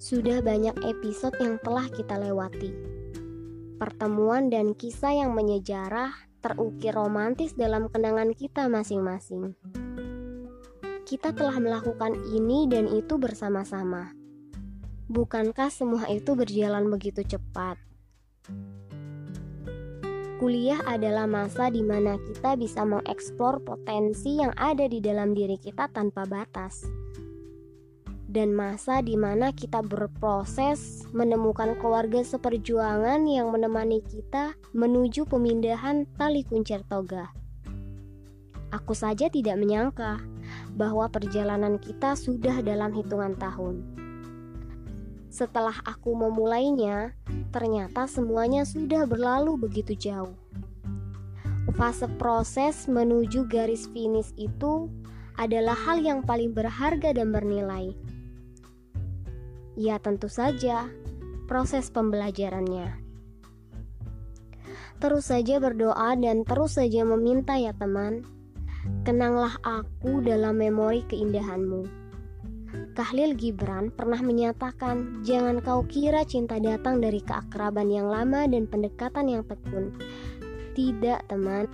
Sudah banyak episode yang telah kita lewati. Pertemuan dan kisah yang menyejarah terukir romantis dalam kenangan kita masing-masing. Kita telah melakukan ini dan itu bersama-sama. Bukankah semua itu berjalan begitu cepat? Kuliah adalah masa di mana kita bisa mengeksplor potensi yang ada di dalam diri kita tanpa batas dan masa di mana kita berproses menemukan keluarga seperjuangan yang menemani kita menuju pemindahan tali kuncir toga. Aku saja tidak menyangka bahwa perjalanan kita sudah dalam hitungan tahun. Setelah aku memulainya, ternyata semuanya sudah berlalu begitu jauh. Fase proses menuju garis finish itu adalah hal yang paling berharga dan bernilai. Ya tentu saja, proses pembelajarannya. Terus saja berdoa dan terus saja meminta ya teman. Kenanglah aku dalam memori keindahanmu. Kahlil Gibran pernah menyatakan, "Jangan kau kira cinta datang dari keakraban yang lama dan pendekatan yang tekun." Tidak, teman.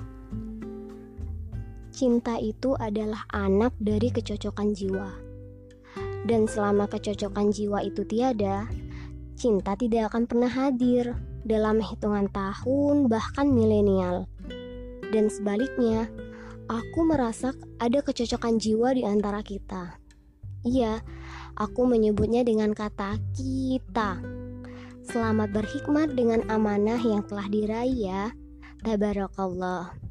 Cinta itu adalah anak dari kecocokan jiwa. Dan selama kecocokan jiwa itu tiada, cinta tidak akan pernah hadir dalam hitungan tahun, bahkan milenial. Dan sebaliknya, aku merasa ada kecocokan jiwa di antara kita. Iya, aku menyebutnya dengan kata kita. Selamat berhikmat dengan amanah yang telah diraih ya. Tabarakallah.